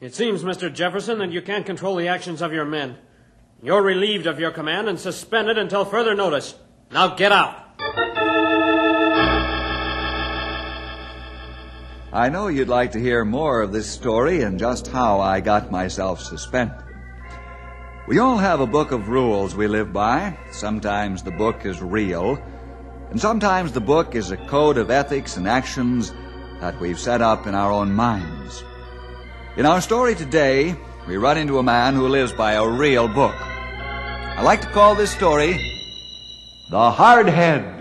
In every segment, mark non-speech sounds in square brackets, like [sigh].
It seems, Mr. Jefferson, that you can't control the actions of your men. You're relieved of your command and suspended until further notice. Now get out. I know you'd like to hear more of this story and just how I got myself suspended. We all have a book of rules we live by. Sometimes the book is real, and sometimes the book is a code of ethics and actions that we've set up in our own minds. In our story today, we run into a man who lives by a real book. I like to call this story The Hard Head.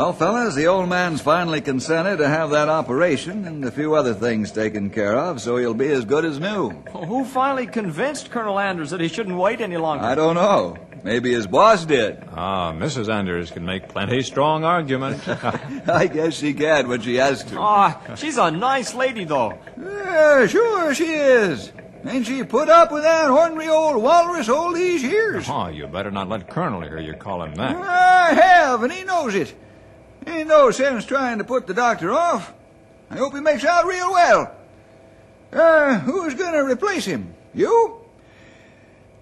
Well, fellas, the old man's finally consented to have that operation and a few other things taken care of, so he'll be as good as new. Who finally convinced Colonel Anders that he shouldn't wait any longer? I don't know. Maybe his boss did. [laughs] Ah, Mrs. Anders can make plenty strong arguments. [laughs] [laughs] I guess she can when she has to. Ah, she's a nice lady, though. Yeah, sure she is. Ain't she put up with that ornery old walrus all these years? oh, you better not let Colonel hear you call him that. I have, and he knows it. Ain't no sense trying to put the doctor off. I hope he makes out real well. Uh, who's going to replace him? You?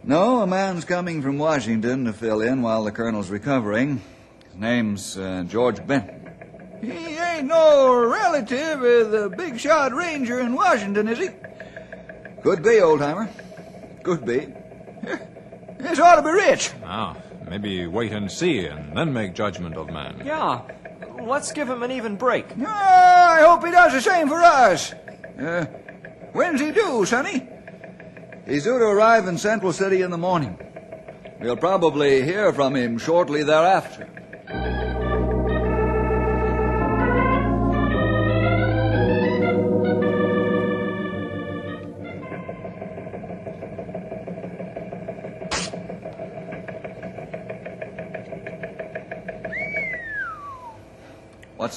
No, a man's coming from Washington to fill in while the colonel's recovering. His name's uh, George Benton. He ain't no relative of the big shot ranger in Washington, is he? Could be, old timer. Could be. [laughs] This ought to be rich. Ah, maybe wait and see and then make judgment of man. Yeah. Let's give him an even break. Oh, I hope he does the same for us. Uh, when's he due, Sonny? He's due to arrive in Central City in the morning. We'll probably hear from him shortly thereafter.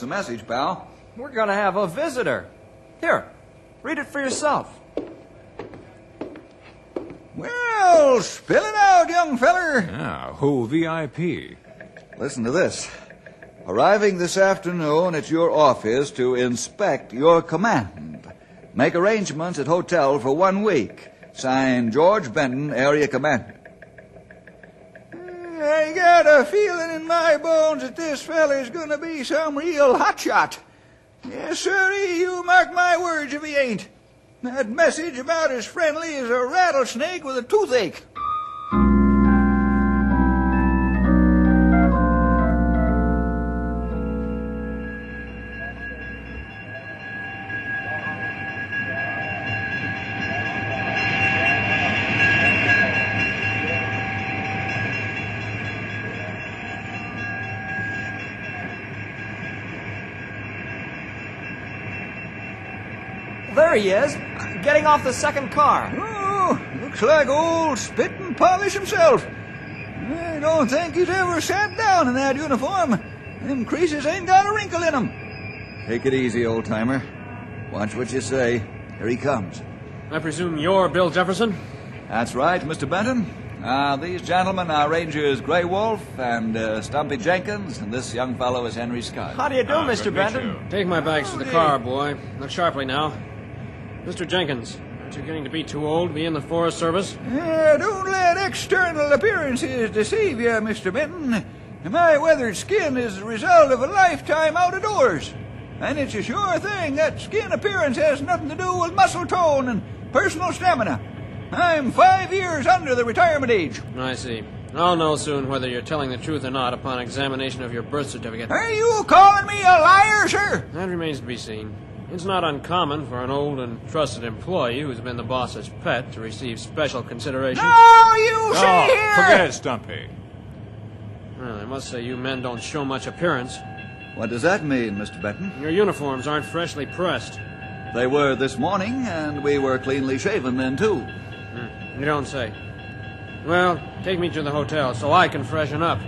The message, pal? We're going to have a visitor. Here, read it for yourself. Well, spill it out, young feller. Yeah, who VIP? Listen to this. Arriving this afternoon at your office to inspect your command. Make arrangements at hotel for one week. Signed George Benton, Area Commander. I got a feeling in my bones that this feller's gonna be some real hotshot. Yes, sirree, you mark my words if he ain't. That message about as friendly as a rattlesnake with a toothache. There he is, getting off the second car. Oh, looks like old spit and polish himself. I don't think he's ever sat down in that uniform. Them creases ain't got a wrinkle in 'em. Take it easy, old timer. Watch what you say. Here he comes. I presume you're Bill Jefferson? That's right, Mr. Benton. Uh, these gentlemen are Rangers Grey Wolf and uh, Stumpy Jenkins, and this young fellow is Henry Scott. How do you do, Ah, Mr. good to meet Benton? you. Take my bags to the car, boy. Look sharply now. Mr. Jenkins, aren't you getting to be too old to be in the Forest Service? Yeah, don't let external appearances deceive you, Mr. Benton. My weathered skin is the result of a lifetime out of doors. And it's a sure thing that skin appearance has nothing to do with muscle tone and personal stamina. I'm five years under the retirement age. I see. I'll know soon whether you're telling the truth or not upon examination of your birth certificate. Are you calling me a liar, sir? That remains to be seen. It's not uncommon for an old and trusted employee who's been the boss's pet to receive special consideration. No, you see Oh, here! forget it, Stumpy. Well, I must say you men don't show much appearance. What does that mean, Mr. Benton? Your uniforms aren't freshly pressed. They were this morning, and we were cleanly shaven then, too. Hmm, you don't say. Well, take me to the hotel so I can freshen up.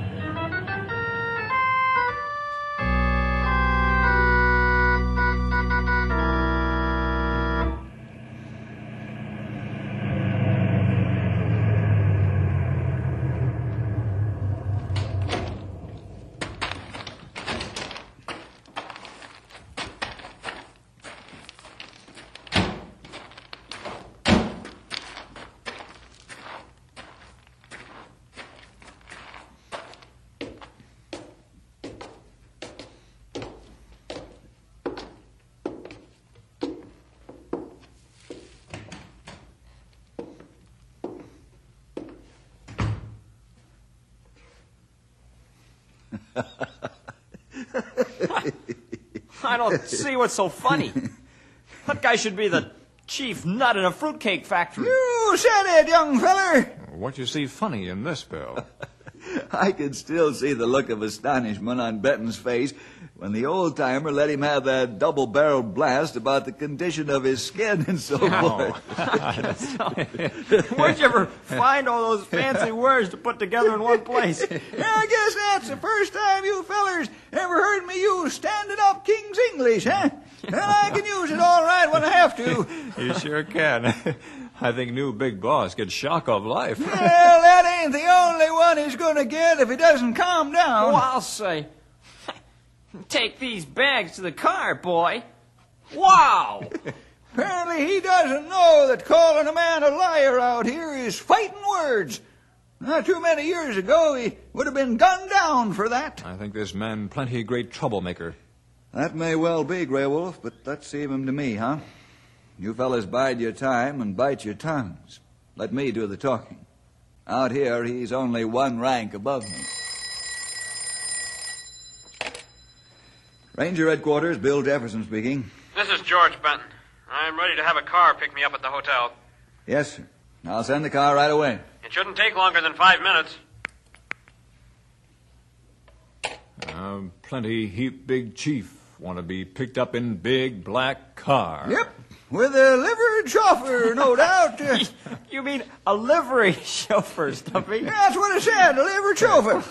Don't see what's so funny. [laughs] That guy should be the chief nut in a fruitcake factory. You said it, young feller. What you see funny in this, Bill? [laughs] [laughs] I could still see the look of astonishment on Benton's face when the old timer let him have that double barreled blast about the condition of his skin and so forth. Oh, [laughs] [laughs] Where'd you ever find all those fancy words to put together in one place? Yeah, I guess that's the first time you fellers ever heard me use standing up King's English, huh? Well, I can use it all right when I have to. you sure can. I think new big boss gets shock of life. [laughs] Well, that ain't the only one he's gonna get if he doesn't calm down. Oh, I'll say. [laughs] Take these bags to the car, boy. Wow! [laughs] Apparently he doesn't know that calling a man a liar out here is fighting words. Not too many years ago, he would have been gunned down for that. I think this man plenty great troublemaker. That may well be, Grey Wolf, but let's leave him to me, huh? You fellas bide your time and bite your tongues. Let me do the talking. Out here, he's only one rank above me. Ranger headquarters, Bill Jefferson speaking. This is George Benton. I'm ready to have a car pick me up at the hotel. Yes, sir. I'll send the car right away. It shouldn't take longer than five minutes. Uh, plenty heap big chief want to be picked up in big black car. Yep, with a livery chauffeur, no [laughs] doubt. Uh, You mean a livery chauffeur, Stumpy? that's what I said, a livery chauffeur.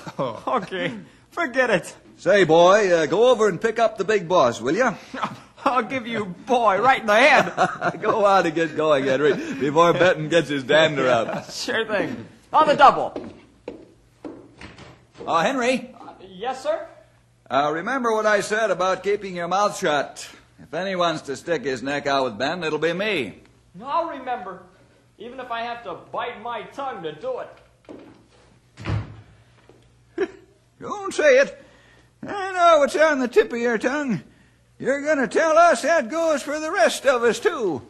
[laughs] Okay, forget it. Say, boy, uh, go over and pick up the big boss, will you? [laughs] I'll give you boy right in the head. go on and get going, Henry, before Benton gets his dander up. Sure thing. On the double. Oh, Henry, Yes, sir? uh, remember what I said about keeping your mouth shut. If anyone's to stick his neck out with Ben, it'll be me. I'll remember. Even if I have to bite my tongue to do it. [laughs] Don't say it. I know what's on the tip of your tongue. You're going to tell us that goes for the rest of us, too.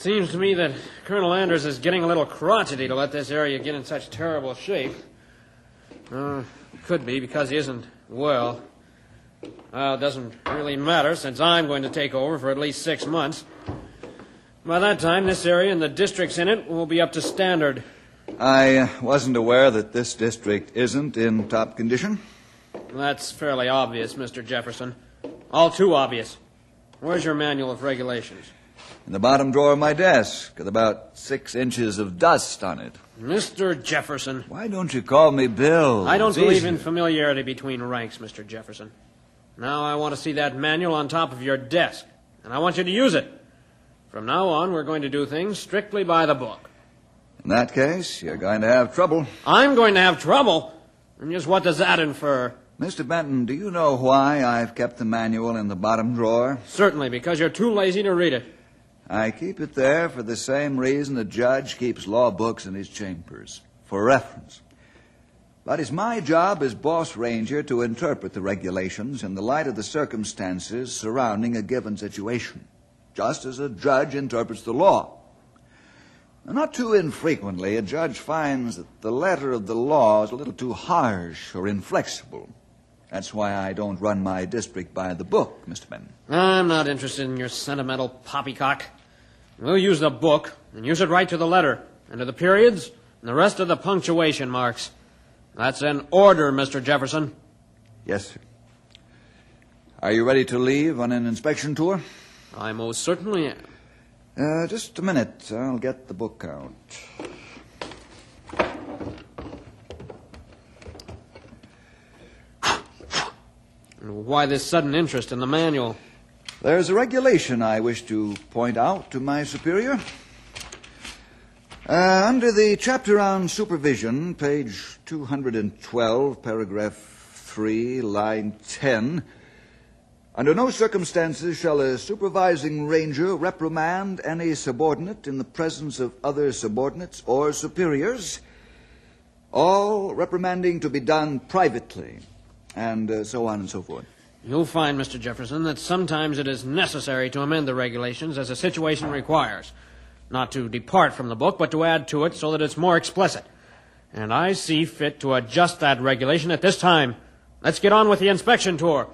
Seems to me that Colonel Anders is getting a little crotchety to let this area get in such terrible shape. Uh, could be because he isn't well. Well, it doesn't really matter since I'm going to take over for at least six months. By that time, this area and the districts in it will be up to standard. I uh, wasn't aware that this district isn't in top condition. That's fairly obvious, Mr. Jefferson. All too obvious. Where's your manual of regulations? In the bottom drawer of my desk, with about six inches of dust on it. Mr. Jefferson. Why don't you call me Bill? I don't It's believe in familiarity between ranks, Mr. Jefferson. Now I want to see that manual on top of your desk, and I want you to use it. From now on, we're going to do things strictly by the book. In that case, you're going to have trouble. I'm going to have trouble. And just what does that infer? Mr. Benton, do you know why I've kept the manual in the bottom drawer? Certainly, because you're too lazy to read it. I keep it there for the same reason a judge keeps law books in his chambers for reference. But it's my job as boss ranger to interpret the regulations in the light of the circumstances surrounding a given situation, just as a judge interprets the law. Not too infrequently, a judge finds that the letter of the law is a little too harsh or inflexible. That's why I don't run my district by the book, Mr. Benton. I'm not interested in your sentimental poppycock. We'll use the book and use it right to the letter, and to the periods, and the rest of the punctuation marks. That's an order, Mr. Jefferson. Yes, sir. Are you ready to leave on an inspection tour? I most certainly am. Uh, just a minute. I'll get the book out. Why this sudden interest in the manual? There's a regulation I wish to point out to my superior. Uh, under the chapter on supervision, page 212, paragraph 3, line 10, under no circumstances shall a supervising ranger reprimand any subordinate in the presence of other subordinates or superiors, all reprimanding to be done privately, and uh, so on and so forth. You'll find, Mr. Jefferson, that sometimes it is necessary to amend the regulations as a situation requires. Not to depart from the book, but to add to it so that it's more explicit. And I see fit to adjust that regulation at this time. Let's get on with the inspection tour.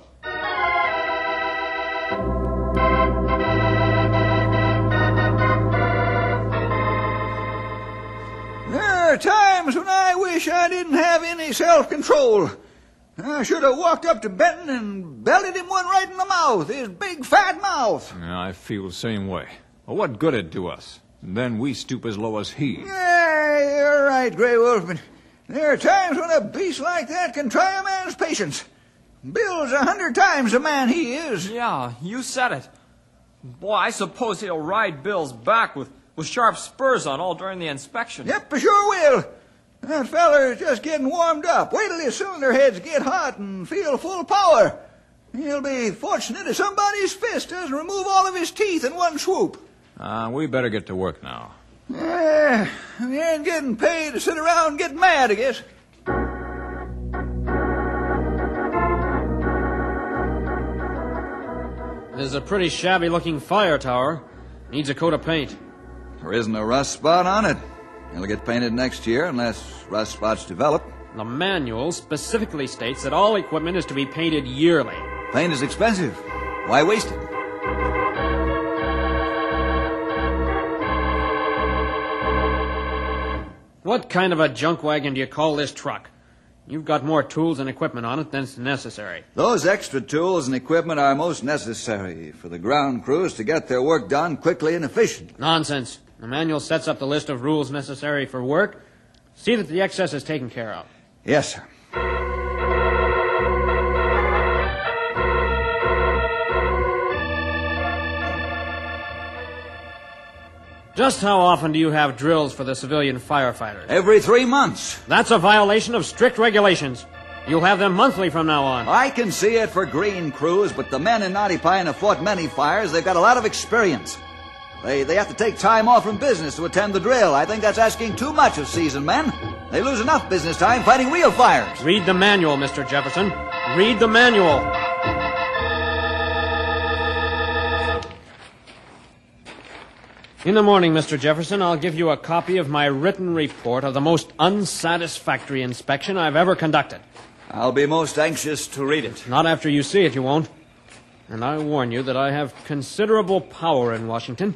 There are times when I wish I didn't have any self control. I should have walked up to Benton and belted him one right in the mouth, his big fat mouth. Yeah, I feel the same way. Well, what good it do us? And then we stoop as low as he. Yeah, you're right, Grey Wolf, but there are times when a beast like that can try a man's patience. Bill's a hundred times the man he is. Yeah, you said it. Boy, I suppose he'll ride Bill's back with, with sharp spurs on all during the inspection. Yep, I sure will. That feller's just getting warmed up. Wait till his cylinder heads get hot and feel full power. He'll be fortunate if somebody's fist doesn't remove all of his teeth in one swoop. Uh, we better get to work now. Yeah, we ain't getting paid to sit around and get mad, I guess. This is a pretty shabby looking fire tower. Needs a coat of paint. There isn't a rust spot on it. It'll get painted next year unless rust spots develop. The manual specifically states that all equipment is to be painted yearly. Paint is expensive. Why waste it? What kind of a junk wagon do you call this truck? You've got more tools and equipment on it than's necessary. Those extra tools and equipment are most necessary for the ground crews to get their work done quickly and efficiently. Nonsense. The manual sets up the list of rules necessary for work. See that the excess is taken care of. Yes, sir. Just how often do you have drills for the civilian firefighters? Every three months. That's a violation of strict regulations. You'll have them monthly from now on. I can see it for green crews, but the men in Knotty Pine have fought many fires. They've got a lot of experience. They, they have to take time off from business to attend the drill. I think that's asking too much of seasoned men. They lose enough business time fighting real fires. Read the manual, Mr. Jefferson. Read the manual. In the morning, Mr. Jefferson, I'll give you a copy of my written report of the most unsatisfactory inspection I've ever conducted. I'll be most anxious to read it. Not after you see it, you won't. And I warn you that I have considerable power in Washington,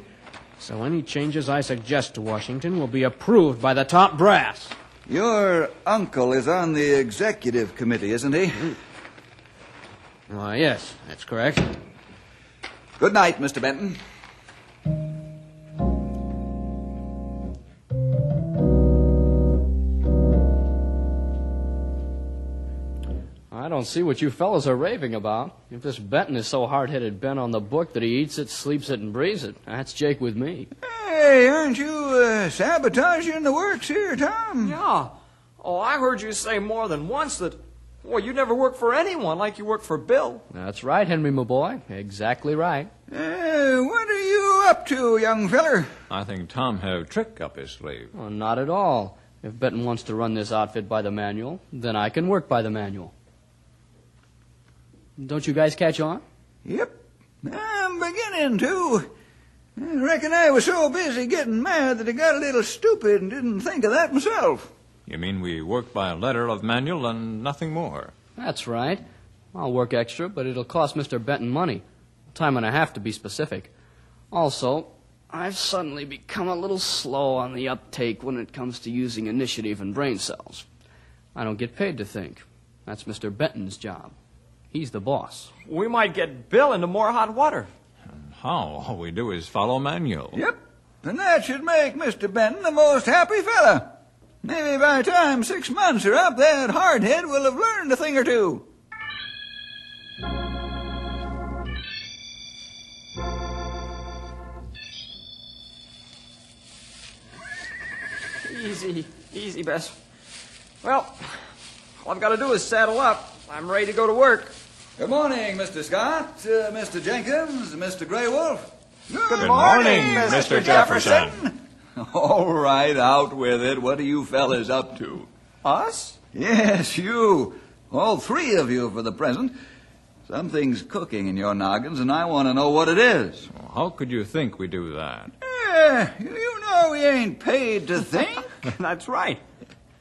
so any changes I suggest to Washington will be approved by the top brass. Your uncle is on the executive committee, isn't he? Hmm. Why, yes, that's correct. Good night, Mr. Benton. I don't see what you fellows are raving about. If this Benton is so hard-headed bent on the book that he eats it, sleeps it, and breathes it, that's Jake with me. Hey, aren't you uh, sabotaging the works here, Tom? Yeah. Oh, I heard you say more than once that, well, you never work for anyone like you work for Bill. That's right, Henry, my boy. Exactly right. Uh, what are you up to, young feller? I think Tom have trick up his sleeve. Well, not at all. If Benton wants to run this outfit by the manual, then I can work by the manual. Don't you guys catch on? Yep, I'm beginning to. I reckon I was so busy getting mad that I got a little stupid and didn't think of that myself. You mean we work by a letter of manual and nothing more? That's right. I'll work extra, but it'll cost Mr. Benton money. Time and a half to be specific. Also, I've suddenly become a little slow on the uptake when it comes to using initiative and brain cells. I don't get paid to think. That's Mr. Benton's job. He's the boss. We might get Bill into more hot water. How? All we do is follow manual. Yep. And that should make Mr. Benton the most happy fella. Maybe by the time six months are up, that hardhead will have learned a thing or two. Easy, easy, Bess. Well, all I've got to do is saddle up. I'm ready to go to work. Good morning, Mr. Scott, uh, Mr. Jenkins, Mr. Grey Wolf. Good morning, Mr. Jefferson. [laughs] All right, out with it. What are you fellas up to? Us? Yes, you. All three of you for the present. Something's cooking in your noggins, and I want to know what it is. How could you think we do that? Yeah, you know we ain't paid to think. [laughs] That's right.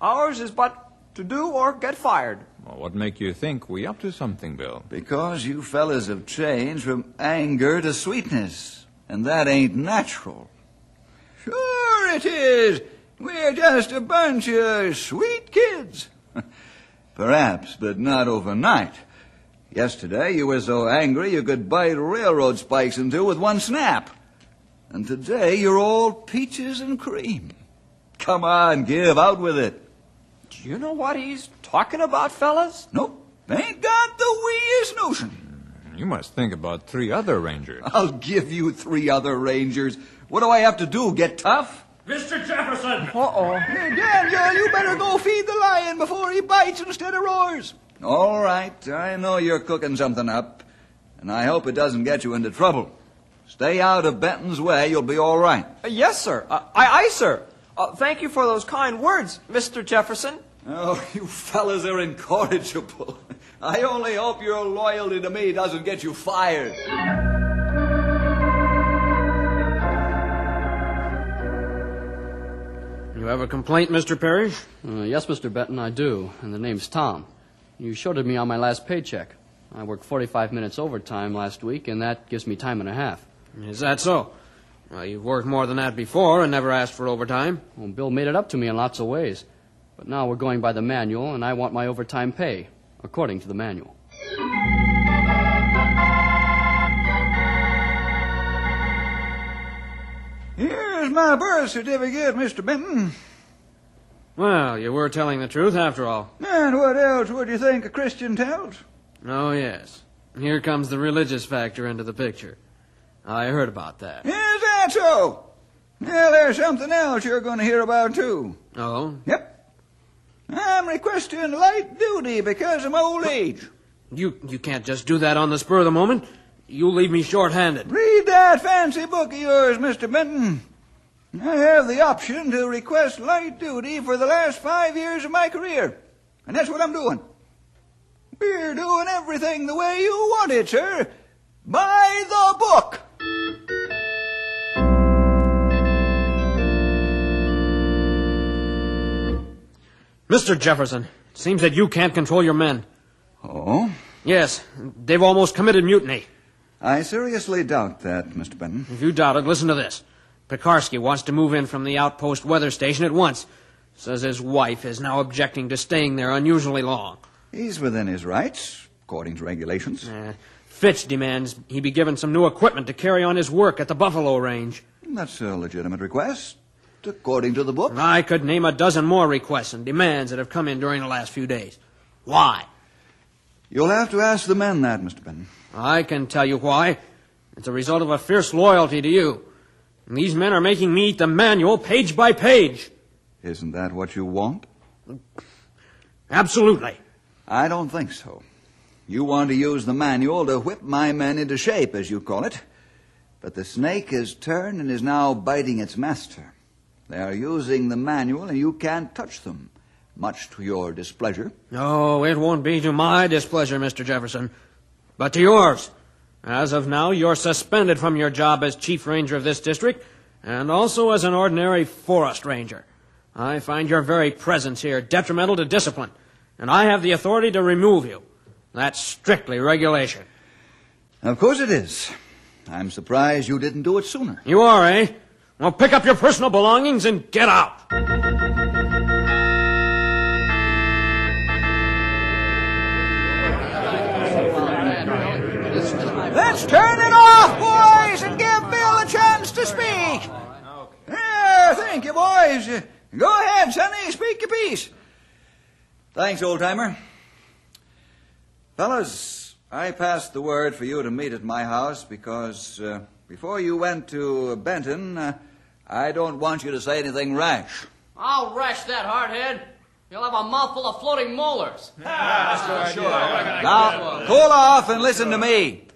Ours is but to do or get fired. Well, what make you think we up to something, Bill? because you fellas have changed from anger to sweetness, and that ain't natural. Sure it is. We're just a bunch of sweet kids. [laughs] Perhaps, but not overnight. Yesterday you were so angry you could bite railroad spikes in two with one snap. And today you're all peaches and cream. Come on, give out with it. Do you know what he's talking about, fellas? Nope, ain't got the weest notion. You must think about three other rangers. [laughs] I'll give you three other rangers. What do I have to do, get tough? Mr. Jefferson! Uh-oh. Hey, Daniel, you better go feed the lion before he bites instead of roars. All right, I know you're cooking something up, and I hope it doesn't get you into trouble. Stay out of Benton's way, you'll be all right. Uh, yes, sir. Uh, aye, aye, sir. Uh, thank you for those kind words, Mr. Jefferson. Oh, [laughs] you fellas are incorrigible. I only hope your loyalty to me doesn't get you fired. You have a complaint, Mr. Parrish? Uh, yes, Mr. Benton, I do, and the name's Tom. You showed it me on my last paycheck. I worked 45 minutes overtime last week, and that gives me time and a half. Is that so? Well, you've worked more than that before and never asked for overtime. Well, Bill made it up to me in lots of ways. But now we're going by the manual, and I want my overtime pay, according to the manual. Here's my birth certificate, Mr. Benton. Well, you were telling the truth after all. And what else would you think a Christian tells? Oh, yes. Here comes the religious factor into the picture. I heard about that. Is that so? Well, there's something else you're going to hear about, too. Oh? Yep. I'm requesting light duty because of my old age. You, you can't just do that on the spur of the moment. You'll leave me short-handed. Read that fancy book of yours, Mr. Benton. I have the option to request light duty for the last five years of my career. And that's what I'm doing. We're doing everything the way you want it, sir. By the book. Mr. Jefferson, it seems that you can't control your men. Oh? Yes, they've almost committed mutiny. I seriously doubt that, Mr. Benton. If you doubt it, listen to this. Pekarsky wants to move in from the outpost weather station at once. Says his wife is now objecting to staying there unusually long. He's within his rights, according to regulations. Uh, Fitch demands he be given some new equipment to carry on his work at the Buffalo Range. That's a legitimate request, according to the book. I could name a dozen more requests and demands that have come in during the last few days. Why? You'll have to ask the men that, Mr. Benton. I can tell you why. It's a result of a fierce loyalty to you. And these men are making me eat the manual page by page. Isn't that what you want? Absolutely. I don't think so. You want to use the manual to whip my men into shape, as you call it. But the snake has turned and is now biting its master. They are using the manual, and you can't touch them, much to your displeasure. No, it won't be to my displeasure, Mr. Jefferson, but to yours. As of now, you're suspended from your job as chief ranger of this district and also as an ordinary forest ranger. I find your very presence here detrimental to discipline, and I have the authority to remove you. That's strictly regulation. Of course it is. I'm surprised you didn't do it sooner. You are, eh? Well, pick up your personal belongings and get out. Let's turn it off, boys, and give Bill a chance to speak. Yeah, thank you, boys. Go ahead, Sonny, speak your piece. Thanks, old timer. Fellas, I passed the word for you to meet at my house because uh, before you went to Benton, uh, I don't want you to say anything rash. I'll rash that hardhead. You'll have a mouthful of floating molars. [laughs] Ah, now, cool off and listen to me.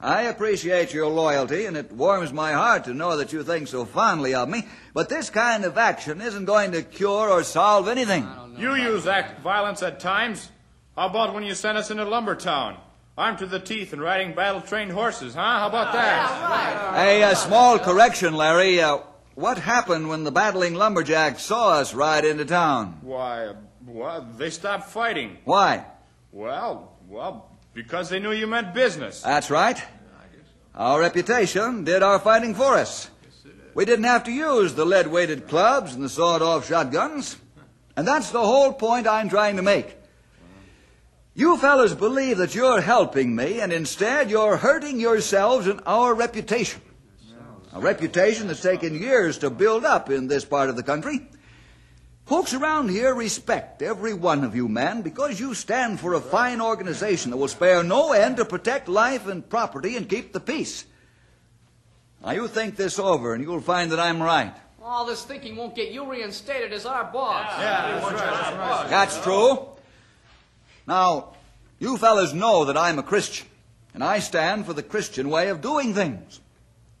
I appreciate your loyalty, and it warms my heart to know that you think so fondly of me. But this kind of action isn't going to cure or solve anything. You use act violence at times. How about when you sent us into Lumbertown? Armed to the teeth and riding battle trained horses, huh? How about that? A, uh small correction, Larry. Uh, what happened when the battling lumberjacks saw us ride into town? Why, uh, well, they stopped fighting. Why? Well, well, because they knew you meant business. That's right. Our reputation did our fighting for us. We didn't have to use the lead weighted clubs and the sawed off shotguns. And that's the whole point I'm trying to make. You fellas believe that you're helping me, and instead you're hurting yourselves and our reputation. A reputation that's taken years to build up in this part of the country. Folks around here respect every one of you men because you stand for a fine organization that will spare no end to protect life and property and keep the peace. Now you think this over and you'll find that I'm right. All this thinking won't get you reinstated as our boss. Yeah, that's right. That's true. Now, you fellas know that I'm a Christian, and I stand for the Christian way of doing things.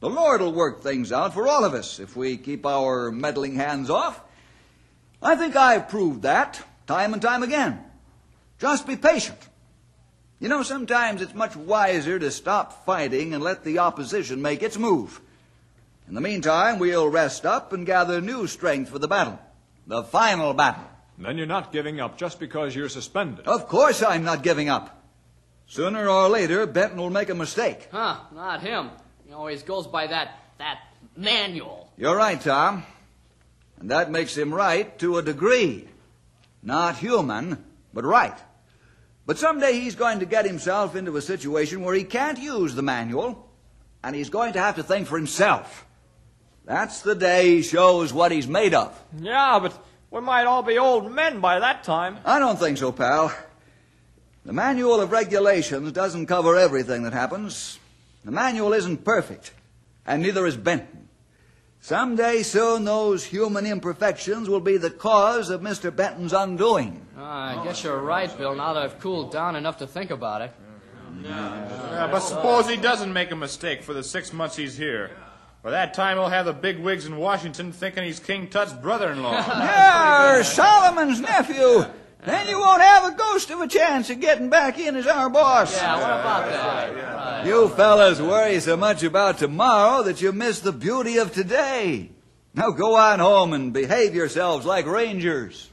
The Lord will work things out for all of us if we keep our meddling hands off. I think I've proved that time and time again. Just be patient. You know, sometimes it's much wiser to stop fighting and let the opposition make its move. In the meantime, we'll rest up and gather new strength for the battle. The final battle. Then you're not giving up just because you're suspended. Of course I'm not giving up. Sooner or later, Benton will make a mistake. Huh, not him. He always goes by that, that manual. You're right, Tom. And that makes him right to a degree. Not human, but right. But someday he's going to get himself into a situation where he can't use the manual, and he's going to have to think for himself. That's the day he shows what he's made of. Yeah, but we might all be old men by that time. I don't think so, pal. The Manual of Regulations doesn't cover everything that happens. The manual isn't perfect, and neither is Benton. Someday soon, those human imperfections will be the cause of Mr. Benton's undoing. Ah, I guess you're right, Bill, now that I've cooled down enough to think about it. Yeah, but suppose he doesn't make a mistake for the six months he's here. By that time, he'll have the big wigs in Washington thinking he's King Tut's brother-in-law. [laughs] Yeah, Solomon's nephew. Then you won't have a ghost of a chance of getting back in as our boss. Yeah, what about that? You fellas worry so much about tomorrow that you miss the beauty of today. Now go on home and behave yourselves like rangers.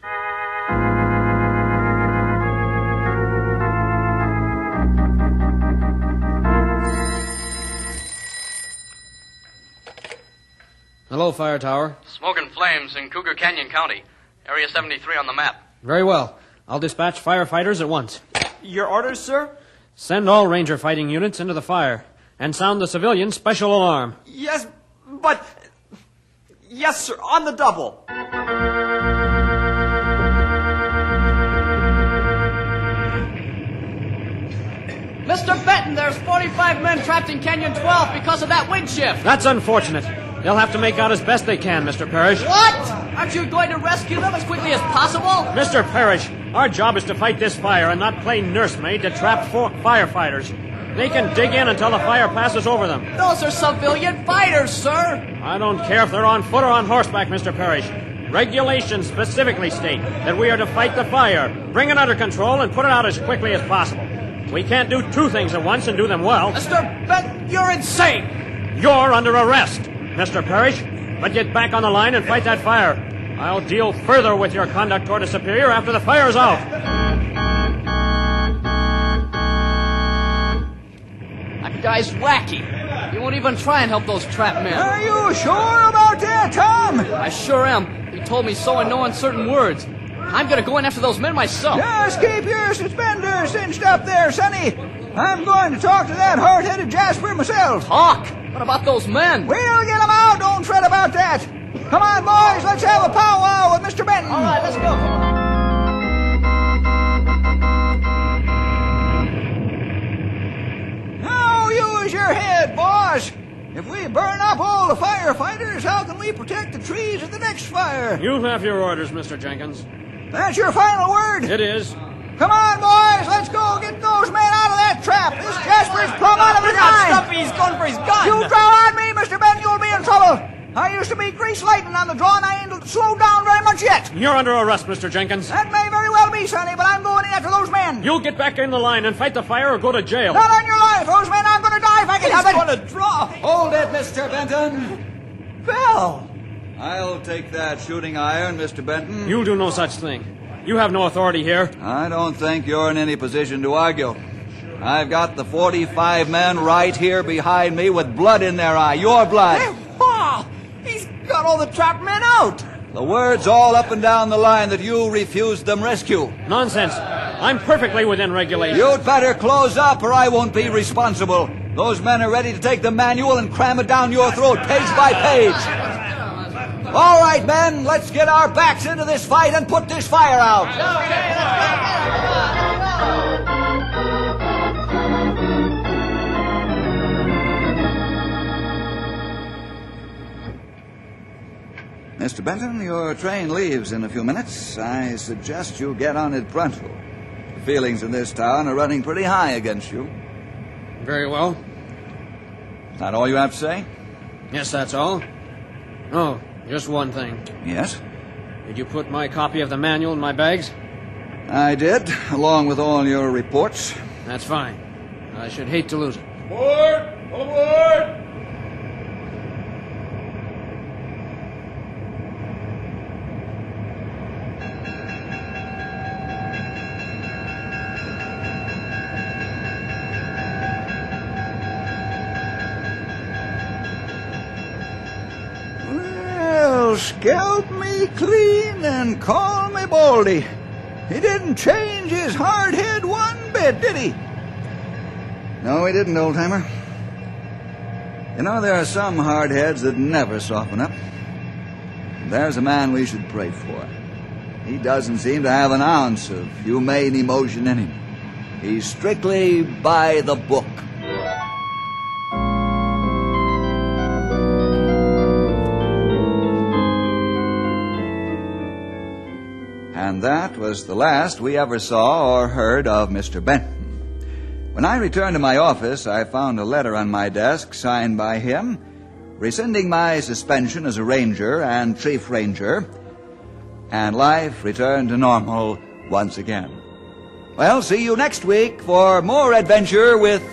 Hello, Fire Tower. Smoke and flames in Cougar Canyon County. Area 73 on the map. Very well. I'll dispatch firefighters at once. Your orders, sir? Send all ranger fighting units into the fire and sound the civilian special alarm. Yes, but. Yes, sir, on the double. Mr. Benton, there's 45 men trapped in Canyon 12 because of that wind shift. That's unfortunate. They'll have to make out as best they can, Mr. Parrish. What? Aren't you going to rescue them as quickly as possible? Mr. Parrish, our job is to fight this fire and not play nursemaid to trap fo- firefighters. They can dig in until the fire passes over them. Those are civilian fighters, sir. I don't care if they're on foot or on horseback, Mr. Parrish. Regulations specifically state that we are to fight the fire, bring it under control, and put it out as quickly as possible. We can't do two things at once and do them well. Mr. Benton, you're insane! You're under arrest, Mr. Parrish. But get back on the line and fight that fire. I'll deal further with your conduct toward a superior after the fire's out. That guy's wacky. He won't even try and help those trapped men. Are you sure about that, Tom? I sure am. He told me so in no uncertain words. I'm gonna go in after those men myself. Just keep your suspenders cinched up there, Sonny. I'm going to talk to that hard-headed Jasper myself. Talk! What about those men? We'll get 'em out. Don't fret about that. Come on, boys. Let's have a powwow with Mr. Benton. All right, let's go. Now use your head, boss. If we burn up all the firefighters, how can we protect the trees at the next fire? You have your orders, Mr. Jenkins. That's your final word. It is. Come on, boys. Let's go get those men out of that trap. This Jasper's plumb out of his mind. Stumpy, he's going for his gun! You draw on me, Mr. Benton, you'll be in trouble. I used to be grease lightning on the draw, and I ain't slowed down very much yet. You're under arrest, Mr. Jenkins. That may very well be, Sonny, but I'm going in after those men. You'll get back in the line and fight the fire or go to jail. Not on your life. Those men aren't going to die if I can He's help it. going to draw! Hold it, Mr. Benton. Bell. I'll take that shooting iron, Mr. Benton. You'll do no such thing. You have no authority here. I don't think you're in any position to argue. I've got the 45 men right here behind me with blood in their eye. Your blood. Wow! He's got all the trapped men out! The words all up and down the line that you refused them rescue. Nonsense. I'm perfectly within regulations. You'd better close up or I won't be responsible. Those men are ready to take the manual and cram it down your throat page by page. All right, men, let's get our backs into this fight and put this fire out. Mr. Benton, your train leaves in a few minutes. I suggest you get on it pronto. The feelings in this town are running pretty high against you. Very well. Is that all you have to say? Yes, that's all. Oh, just one thing. Yes. Did you put my copy of the manual in my bags? I did, along with all your reports. That's fine. I should hate to lose it. Aboard! All aboard! Scalp me clean and call me Baldy. He didn't change his hard head one bit, did he? No, he didn't, old timer. You know, there are some hard heads that never soften up. There's a man we should pray for. He doesn't seem to have an ounce of humane emotion in him. He's strictly by the book. Was the last we ever saw or heard of Mr. Benton. When I returned to my office, I found a letter on my desk signed by him, rescinding my suspension as a ranger and chief ranger, and life returned to normal once again. Well, see you next week for more adventure with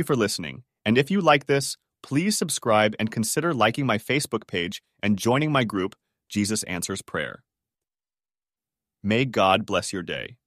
you for listening. And if you like this, please subscribe and consider liking my Facebook page and joining my group, Jesus Answers Prayer. May God bless your day.